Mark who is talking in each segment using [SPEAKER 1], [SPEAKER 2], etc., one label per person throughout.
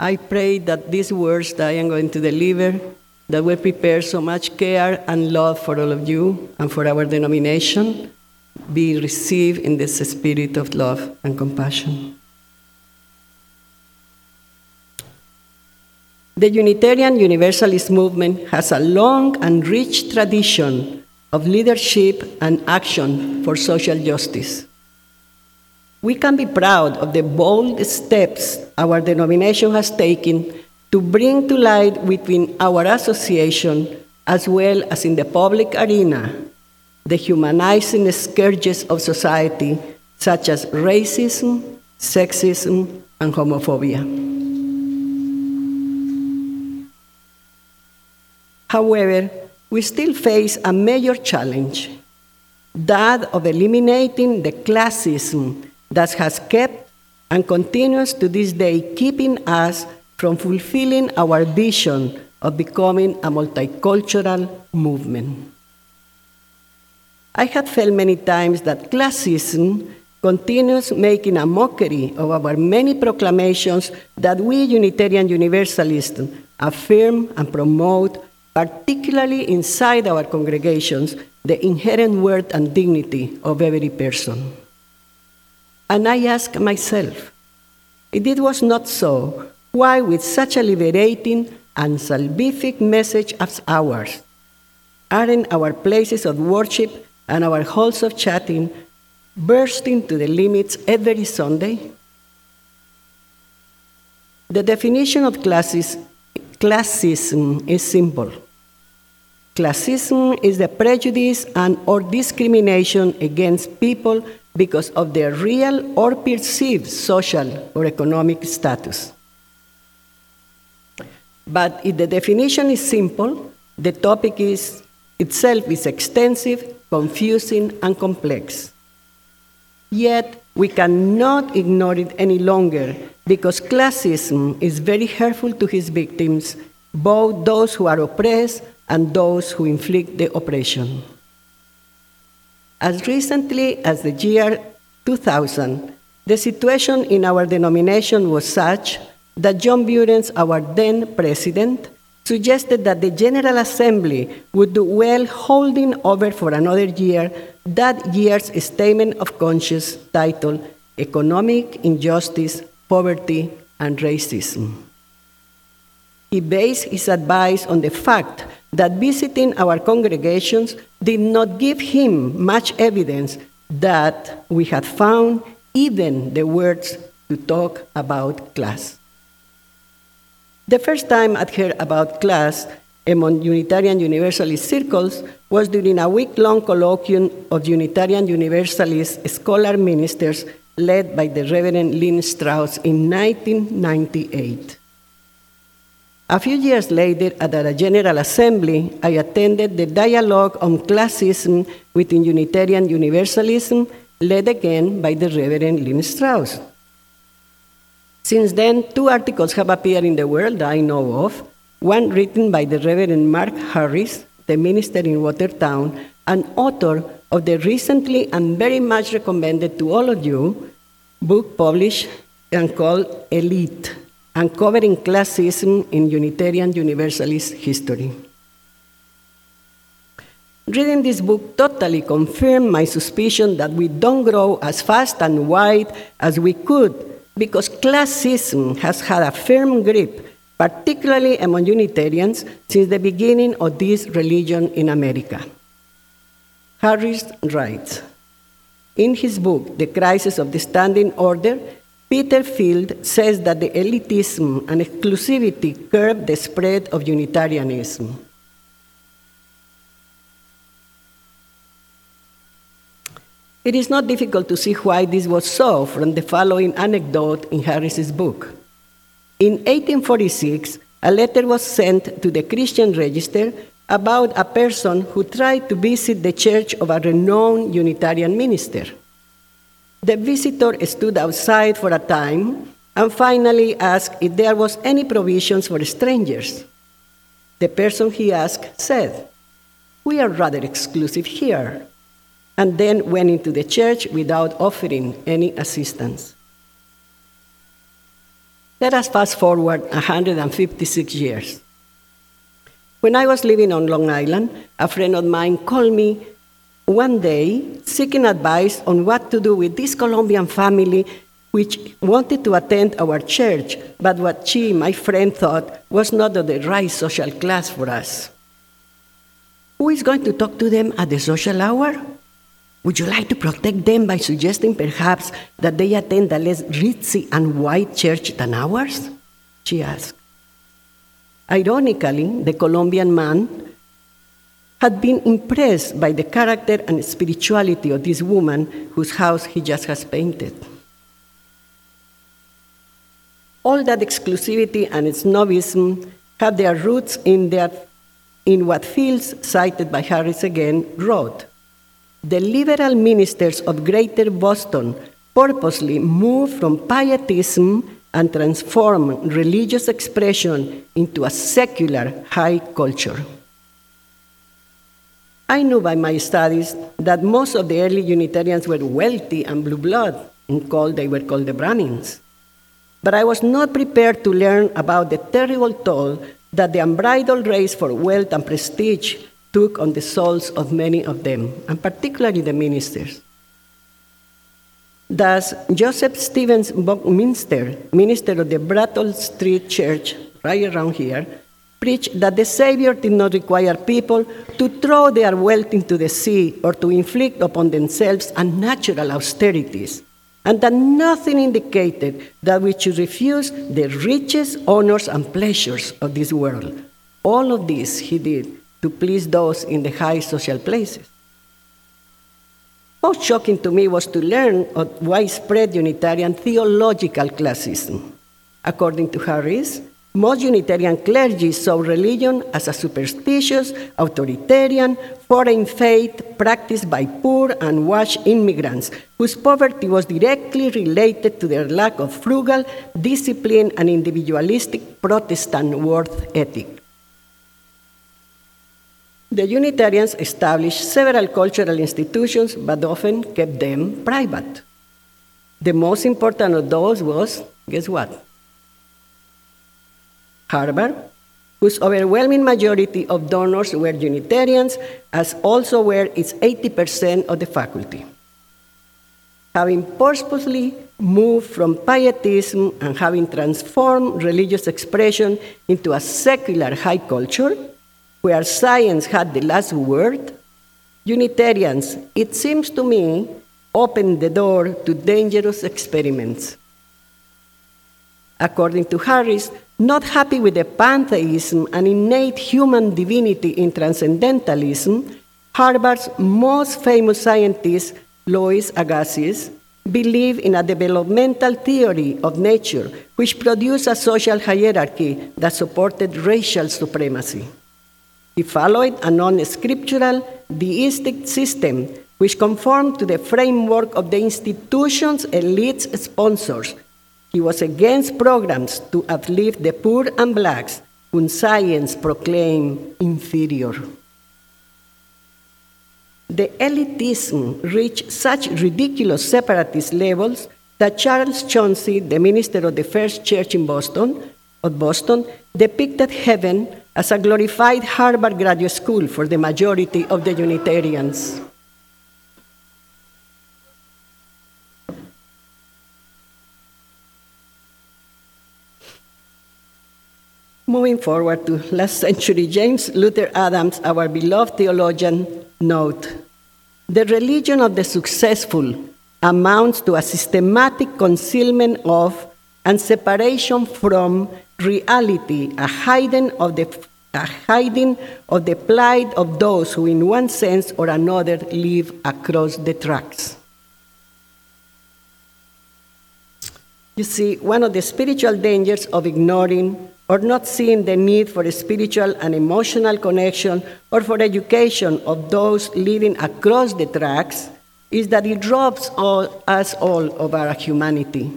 [SPEAKER 1] I pray that these words that I am going to deliver, that will prepare so much care and love for all of you and for our denomination, be received in this spirit of love and compassion. The Unitarian Universalist movement has a long and rich tradition of leadership and action for social justice. We can be proud of the bold steps our denomination has taken to bring to light within our association, as well as in the public arena, the humanizing scourges of society, such as racism, sexism, and homophobia. However, we still face a major challenge that of eliminating the classism that has kept and continues to this day keeping us from fulfilling our vision of becoming a multicultural movement. I have felt many times that classism continues making a mockery of our many proclamations that we Unitarian Universalists affirm and promote, particularly inside our congregations, the inherent worth and dignity of every person. And I ask myself, if it was not so, why, with such a liberating and salvific message as ours, aren't our places of worship and our halls of chatting bursting to the limits every Sunday? The definition of classes, classism is simple. Classism is the prejudice and or discrimination against people because of their real or perceived social or economic status. But if the definition is simple, the topic is, itself is extensive, confusing, and complex. Yet, we cannot ignore it any longer because classism is very hurtful to his victims, both those who are oppressed and those who inflict the oppression. As recently as the year 2000, the situation in our denomination was such that John Buehrens, our then president, suggested that the General Assembly would do well holding over for another year that year's statement of conscience titled Economic Injustice, Poverty, and Racism. He based his advice on the fact that visiting our congregations did not give him much evidence that we had found even the words to talk about class. The first time I'd heard about class among Unitarian Universalist circles was during a week long colloquium of Unitarian Universalist scholar ministers led by the Reverend Lynn Strauss in 1998. A few years later, at a General Assembly, I attended the dialogue on classism within Unitarian Universalism, led again by the Reverend Lynn Strauss. Since then, two articles have appeared in the world I know of one written by the Reverend Mark Harris, the minister in Watertown, and author of the recently and very much recommended to all of you book published and called Elite Uncovering Classism in Unitarian Universalist History. Reading this book totally confirmed my suspicion that we don't grow as fast and wide as we could because classism has had a firm grip, particularly among Unitarians, since the beginning of this religion in America. Harris writes In his book, The Crisis of the Standing Order, Peter Field says that the elitism and exclusivity curb the spread of Unitarianism. It is not difficult to see why this was so from the following anecdote in Harris's book. In 1846, a letter was sent to the Christian Register about a person who tried to visit the church of a renowned Unitarian minister. The visitor stood outside for a time and finally asked if there was any provisions for strangers. The person he asked said, We are rather exclusive here, and then went into the church without offering any assistance. Let us fast forward 156 years. When I was living on Long Island, a friend of mine called me one day seeking advice on what to do with this Colombian family which wanted to attend our church, but what she, my friend, thought was not of the right social class for us. Who is going to talk to them at the social hour? Would you like to protect them by suggesting perhaps that they attend a less ritzy and white church than ours? She asked. Ironically, the Colombian man had been impressed by the character and spirituality of this woman whose house he just has painted. All that exclusivity and snobism have their roots in, their, in what Fields, cited by Harris again, wrote. The liberal ministers of Greater Boston purposely moved from pietism and transformed religious expression into a secular high culture. I knew by my studies that most of the early Unitarians were wealthy and blue blood, and called, they were called the Brahmins. But I was not prepared to learn about the terrible toll that the unbridled race for wealth and prestige took on the souls of many of them, and particularly the ministers. Thus, Joseph Stevens Buckminster, minister of the Brattle Street Church, right around here, preached that the Savior did not require people to throw their wealth into the sea or to inflict upon themselves unnatural austerities and that nothing indicated that we should refuse the riches, honors, and pleasures of this world. All of this he did to please those in the high social places. Most shocking to me was to learn of widespread Unitarian theological classism. According to Harris, most Unitarian clergy saw religion as a superstitious, authoritarian, foreign faith practiced by poor and washed immigrants whose poverty was directly related to their lack of frugal, disciplined, and individualistic Protestant worth ethic. The Unitarians established several cultural institutions, but often kept them private. The most important of those was, guess what? Harvard, whose overwhelming majority of donors were Unitarians, as also were its 80% of the faculty. Having purposely moved from pietism and having transformed religious expression into a secular high culture, where science had the last word, Unitarians, it seems to me, opened the door to dangerous experiments. According to Harris, not happy with the pantheism and innate human divinity in transcendentalism, Harvard's most famous scientist, Louis Agassiz, believed in a developmental theory of nature which produced a social hierarchy that supported racial supremacy. He followed a non scriptural, deistic system which conformed to the framework of the institution's elite sponsors he was against programs to uplift the poor and blacks, whom science proclaimed inferior. The elitism reached such ridiculous separatist levels that Charles Chauncy, the minister of the First Church in Boston, of Boston, depicted heaven as a glorified Harvard graduate school for the majority of the Unitarians. Moving forward to last century, James Luther Adams, our beloved theologian, note the religion of the successful amounts to a systematic concealment of and separation from reality, a hiding of the a hiding of the plight of those who, in one sense or another, live across the tracks. You see, one of the spiritual dangers of ignoring or not seeing the need for a spiritual and emotional connection or for education of those living across the tracks is that it robs all, us all of our humanity.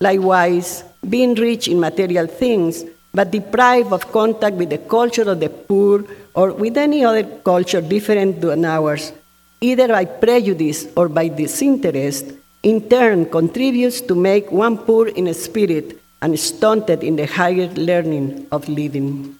[SPEAKER 1] Likewise, being rich in material things, but deprived of contact with the culture of the poor or with any other culture different than ours, either by prejudice or by disinterest, in turn contributes to make one poor in spirit and stunted in the higher learning of living.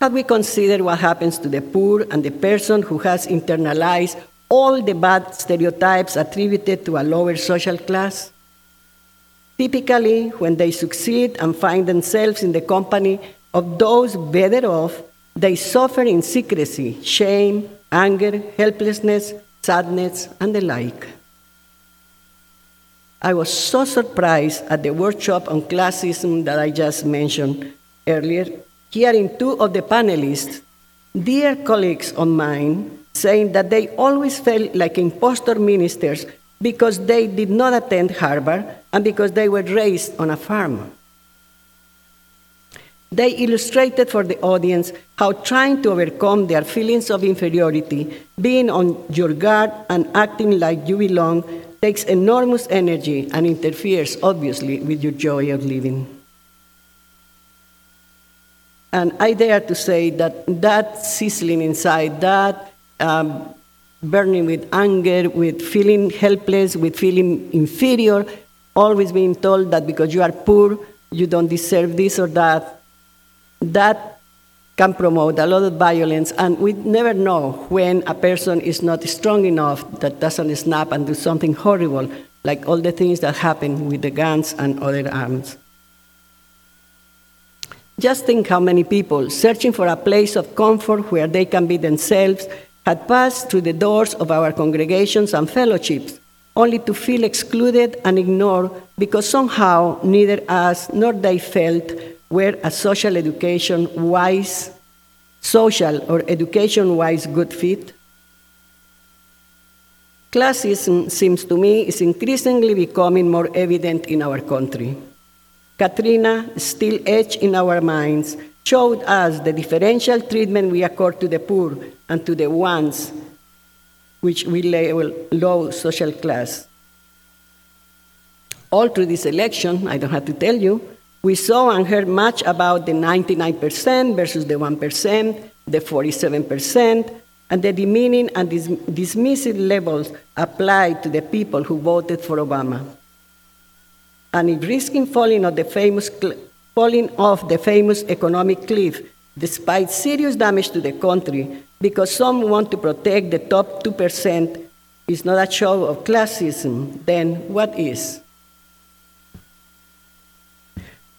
[SPEAKER 1] Have we considered what happens to the poor and the person who has internalized all the bad stereotypes attributed to a lower social class? Typically, when they succeed and find themselves in the company of those better off, they suffer in secrecy, shame, anger, helplessness, sadness, and the like. I was so surprised at the workshop on classism that I just mentioned earlier, hearing two of the panelists, dear colleagues of mine, saying that they always felt like impostor ministers because they did not attend Harvard and because they were raised on a farm. They illustrated for the audience how trying to overcome their feelings of inferiority, being on your guard, and acting like you belong takes enormous energy and interferes, obviously, with your joy of living. And I dare to say that that sizzling inside, that um, burning with anger, with feeling helpless, with feeling inferior, always being told that because you are poor, you don't deserve this or that, that can promote a lot of violence, and we never know when a person is not strong enough that doesn't snap and do something horrible, like all the things that happen with the guns and other arms. Just think how many people searching for a place of comfort where they can be themselves had passed through the doors of our congregations and fellowships only to feel excluded and ignored because somehow neither us nor they felt were a social education wise, social or education wise good fit. Classism mm, seems to me is increasingly becoming more evident in our country. Katrina, still etched in our minds, showed us the differential treatment we accord to the poor and to the ones which we label low social class. All through this election, I don't have to tell you, we saw and heard much about the 99% versus the 1%, the 47%, and the demeaning and dis- dismissive levels applied to the people who voted for Obama. And in risking falling off the famous, cl- falling off the famous economic cliff, despite serious damage to the country, because some want to protect the top 2%, is not a show of classism, then what is?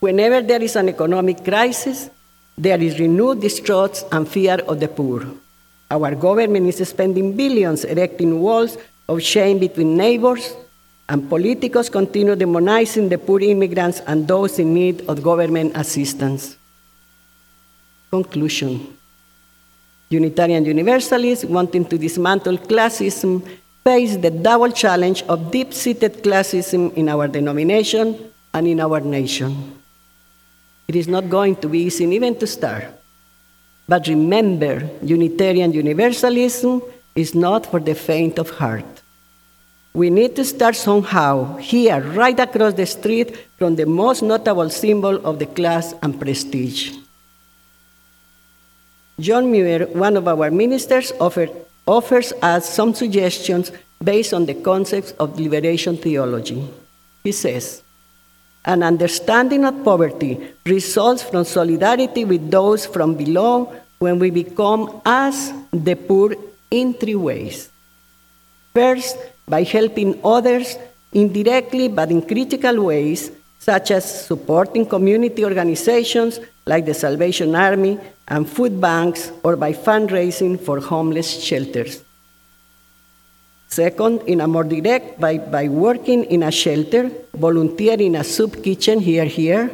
[SPEAKER 1] Whenever there is an economic crisis, there is renewed distrust and fear of the poor. Our government is spending billions erecting walls of shame between neighbors, and politicos continue demonizing the poor immigrants and those in need of government assistance. Conclusion Unitarian Universalists wanting to dismantle classism face the double challenge of deep seated classism in our denomination and in our nation. It is not going to be easy even to start. But remember, Unitarian Universalism is not for the faint of heart. We need to start somehow, here, right across the street from the most notable symbol of the class and prestige. John Muir, one of our ministers, offered, offers us some suggestions based on the concepts of liberation theology. He says, an understanding of poverty results from solidarity with those from below when we become as the poor in three ways. First, by helping others indirectly but in critical ways, such as supporting community organizations like the Salvation Army and food banks, or by fundraising for homeless shelters. Second, in a more direct, by, by working in a shelter, volunteering in a soup kitchen here, here,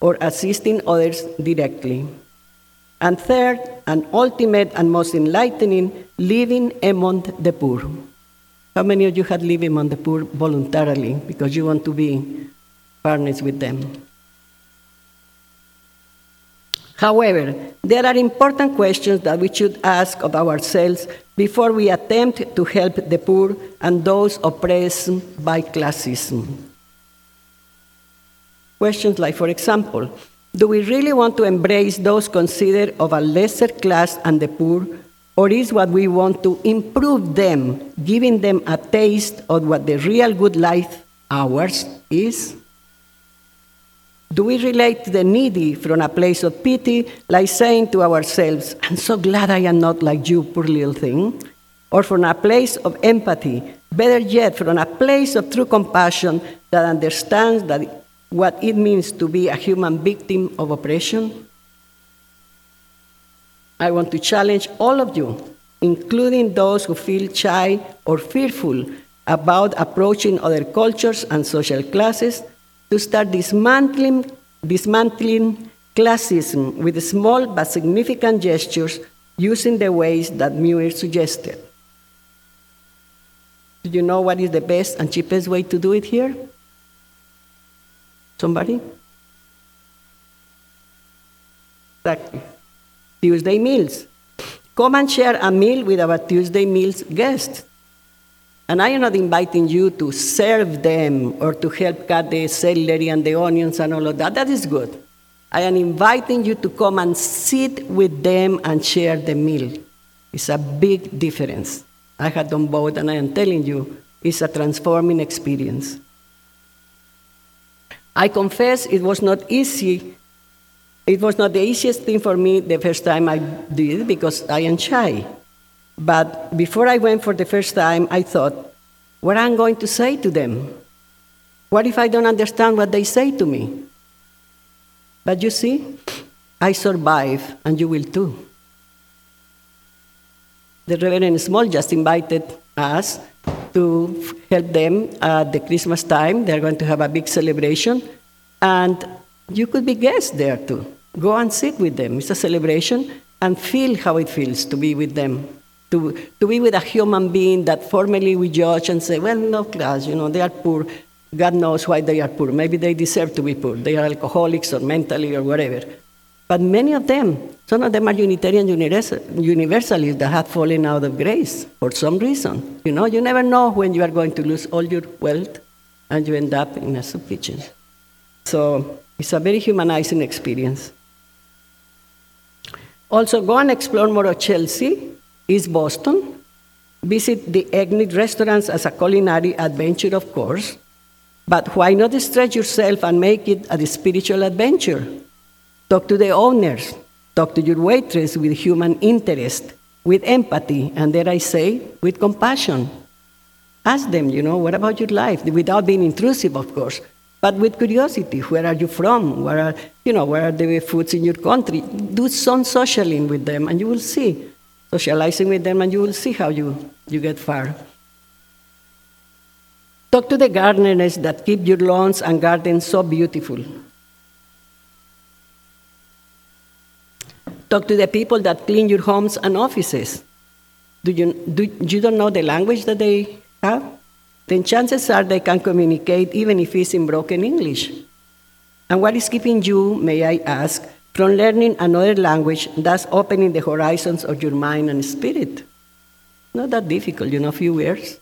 [SPEAKER 1] or assisting others directly. And third, and ultimate and most enlightening, living among the poor. How many of you had lived among the poor voluntarily because you want to be partners with them? However, there are important questions that we should ask of ourselves before we attempt to help the poor and those oppressed by classism. Questions like, for example, do we really want to embrace those considered of a lesser class and the poor, or is what we want to improve them, giving them a taste of what the real good life, ours, is? Do we relate to the needy from a place of pity, like saying to ourselves, I'm so glad I am not like you, poor little thing? Or from a place of empathy, better yet, from a place of true compassion that understands that what it means to be a human victim of oppression? I want to challenge all of you, including those who feel shy or fearful about approaching other cultures and social classes, to start dismantling, dismantling classism with small but significant gestures using the ways that Muir suggested. Do you know what is the best and cheapest way to do it here? Somebody? Exactly. Tuesday meals. Come and share a meal with our Tuesday meals guests. And I am not inviting you to serve them or to help cut the celery and the onions and all of that. That is good. I am inviting you to come and sit with them and share the meal. It's a big difference. I had done both, and I am telling you, it's a transforming experience. I confess it was not easy. It was not the easiest thing for me the first time I did because I am shy. But before I went for the first time, I thought, what am I going to say to them? What if I don't understand what they say to me? But you see, I survive, and you will too. The Reverend Small just invited us to help them at the Christmas time. They're going to have a big celebration, and you could be guests there too. Go and sit with them. It's a celebration, and feel how it feels to be with them. To, to be with a human being that formerly we judge and say, well, no class, you know, they are poor. God knows why they are poor. Maybe they deserve to be poor. They are alcoholics or mentally or whatever. But many of them, some of them are Unitarian Universalists that have fallen out of grace for some reason. You know, you never know when you are going to lose all your wealth and you end up in a soup kitchen. So it's a very humanizing experience. Also, go and explore more of Chelsea, East Boston. Visit the Egnet restaurants as a culinary adventure, of course. But why not stretch yourself and make it a spiritual adventure? Talk to the owners. Talk to your waitress with human interest, with empathy, and dare I say, with compassion. Ask them, you know, what about your life? Without being intrusive, of course, but with curiosity. Where are you from? Where are, you know, where are the foods in your country? Do some socialing with them, and you will see. Socializing with them, and you will see how you, you get far. Talk to the gardeners that keep your lawns and gardens so beautiful. Talk to the people that clean your homes and offices. Do you, do, you don't know the language that they have? Then chances are they can communicate even if it's in broken English. And what is keeping you, may I ask, from learning another language, thus opening the horizons of your mind and spirit? Not that difficult, you know, a few years.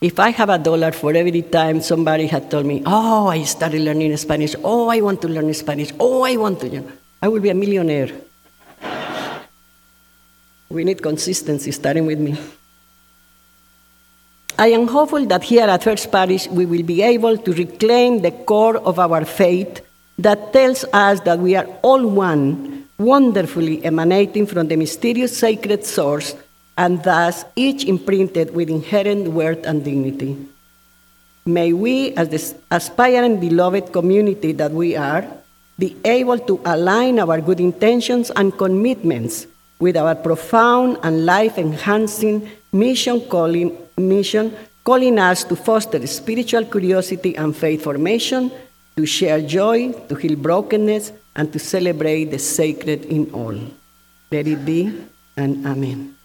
[SPEAKER 1] If I have a dollar for every time somebody had told me, oh, I started learning Spanish, oh, I want to learn Spanish, oh, I want to, you know, I will be a millionaire. we need consistency, starting with me. I am hopeful that here at First Parish we will be able to reclaim the core of our faith that tells us that we are all one, wonderfully emanating from the mysterious sacred source and thus each imprinted with inherent worth and dignity. May we, as the aspiring beloved community that we are, be able to align our good intentions and commitments with our profound and life enhancing mission calling, mission calling us to foster spiritual curiosity and faith formation, to share joy, to heal brokenness, and to celebrate the sacred in all. Let it be, and Amen.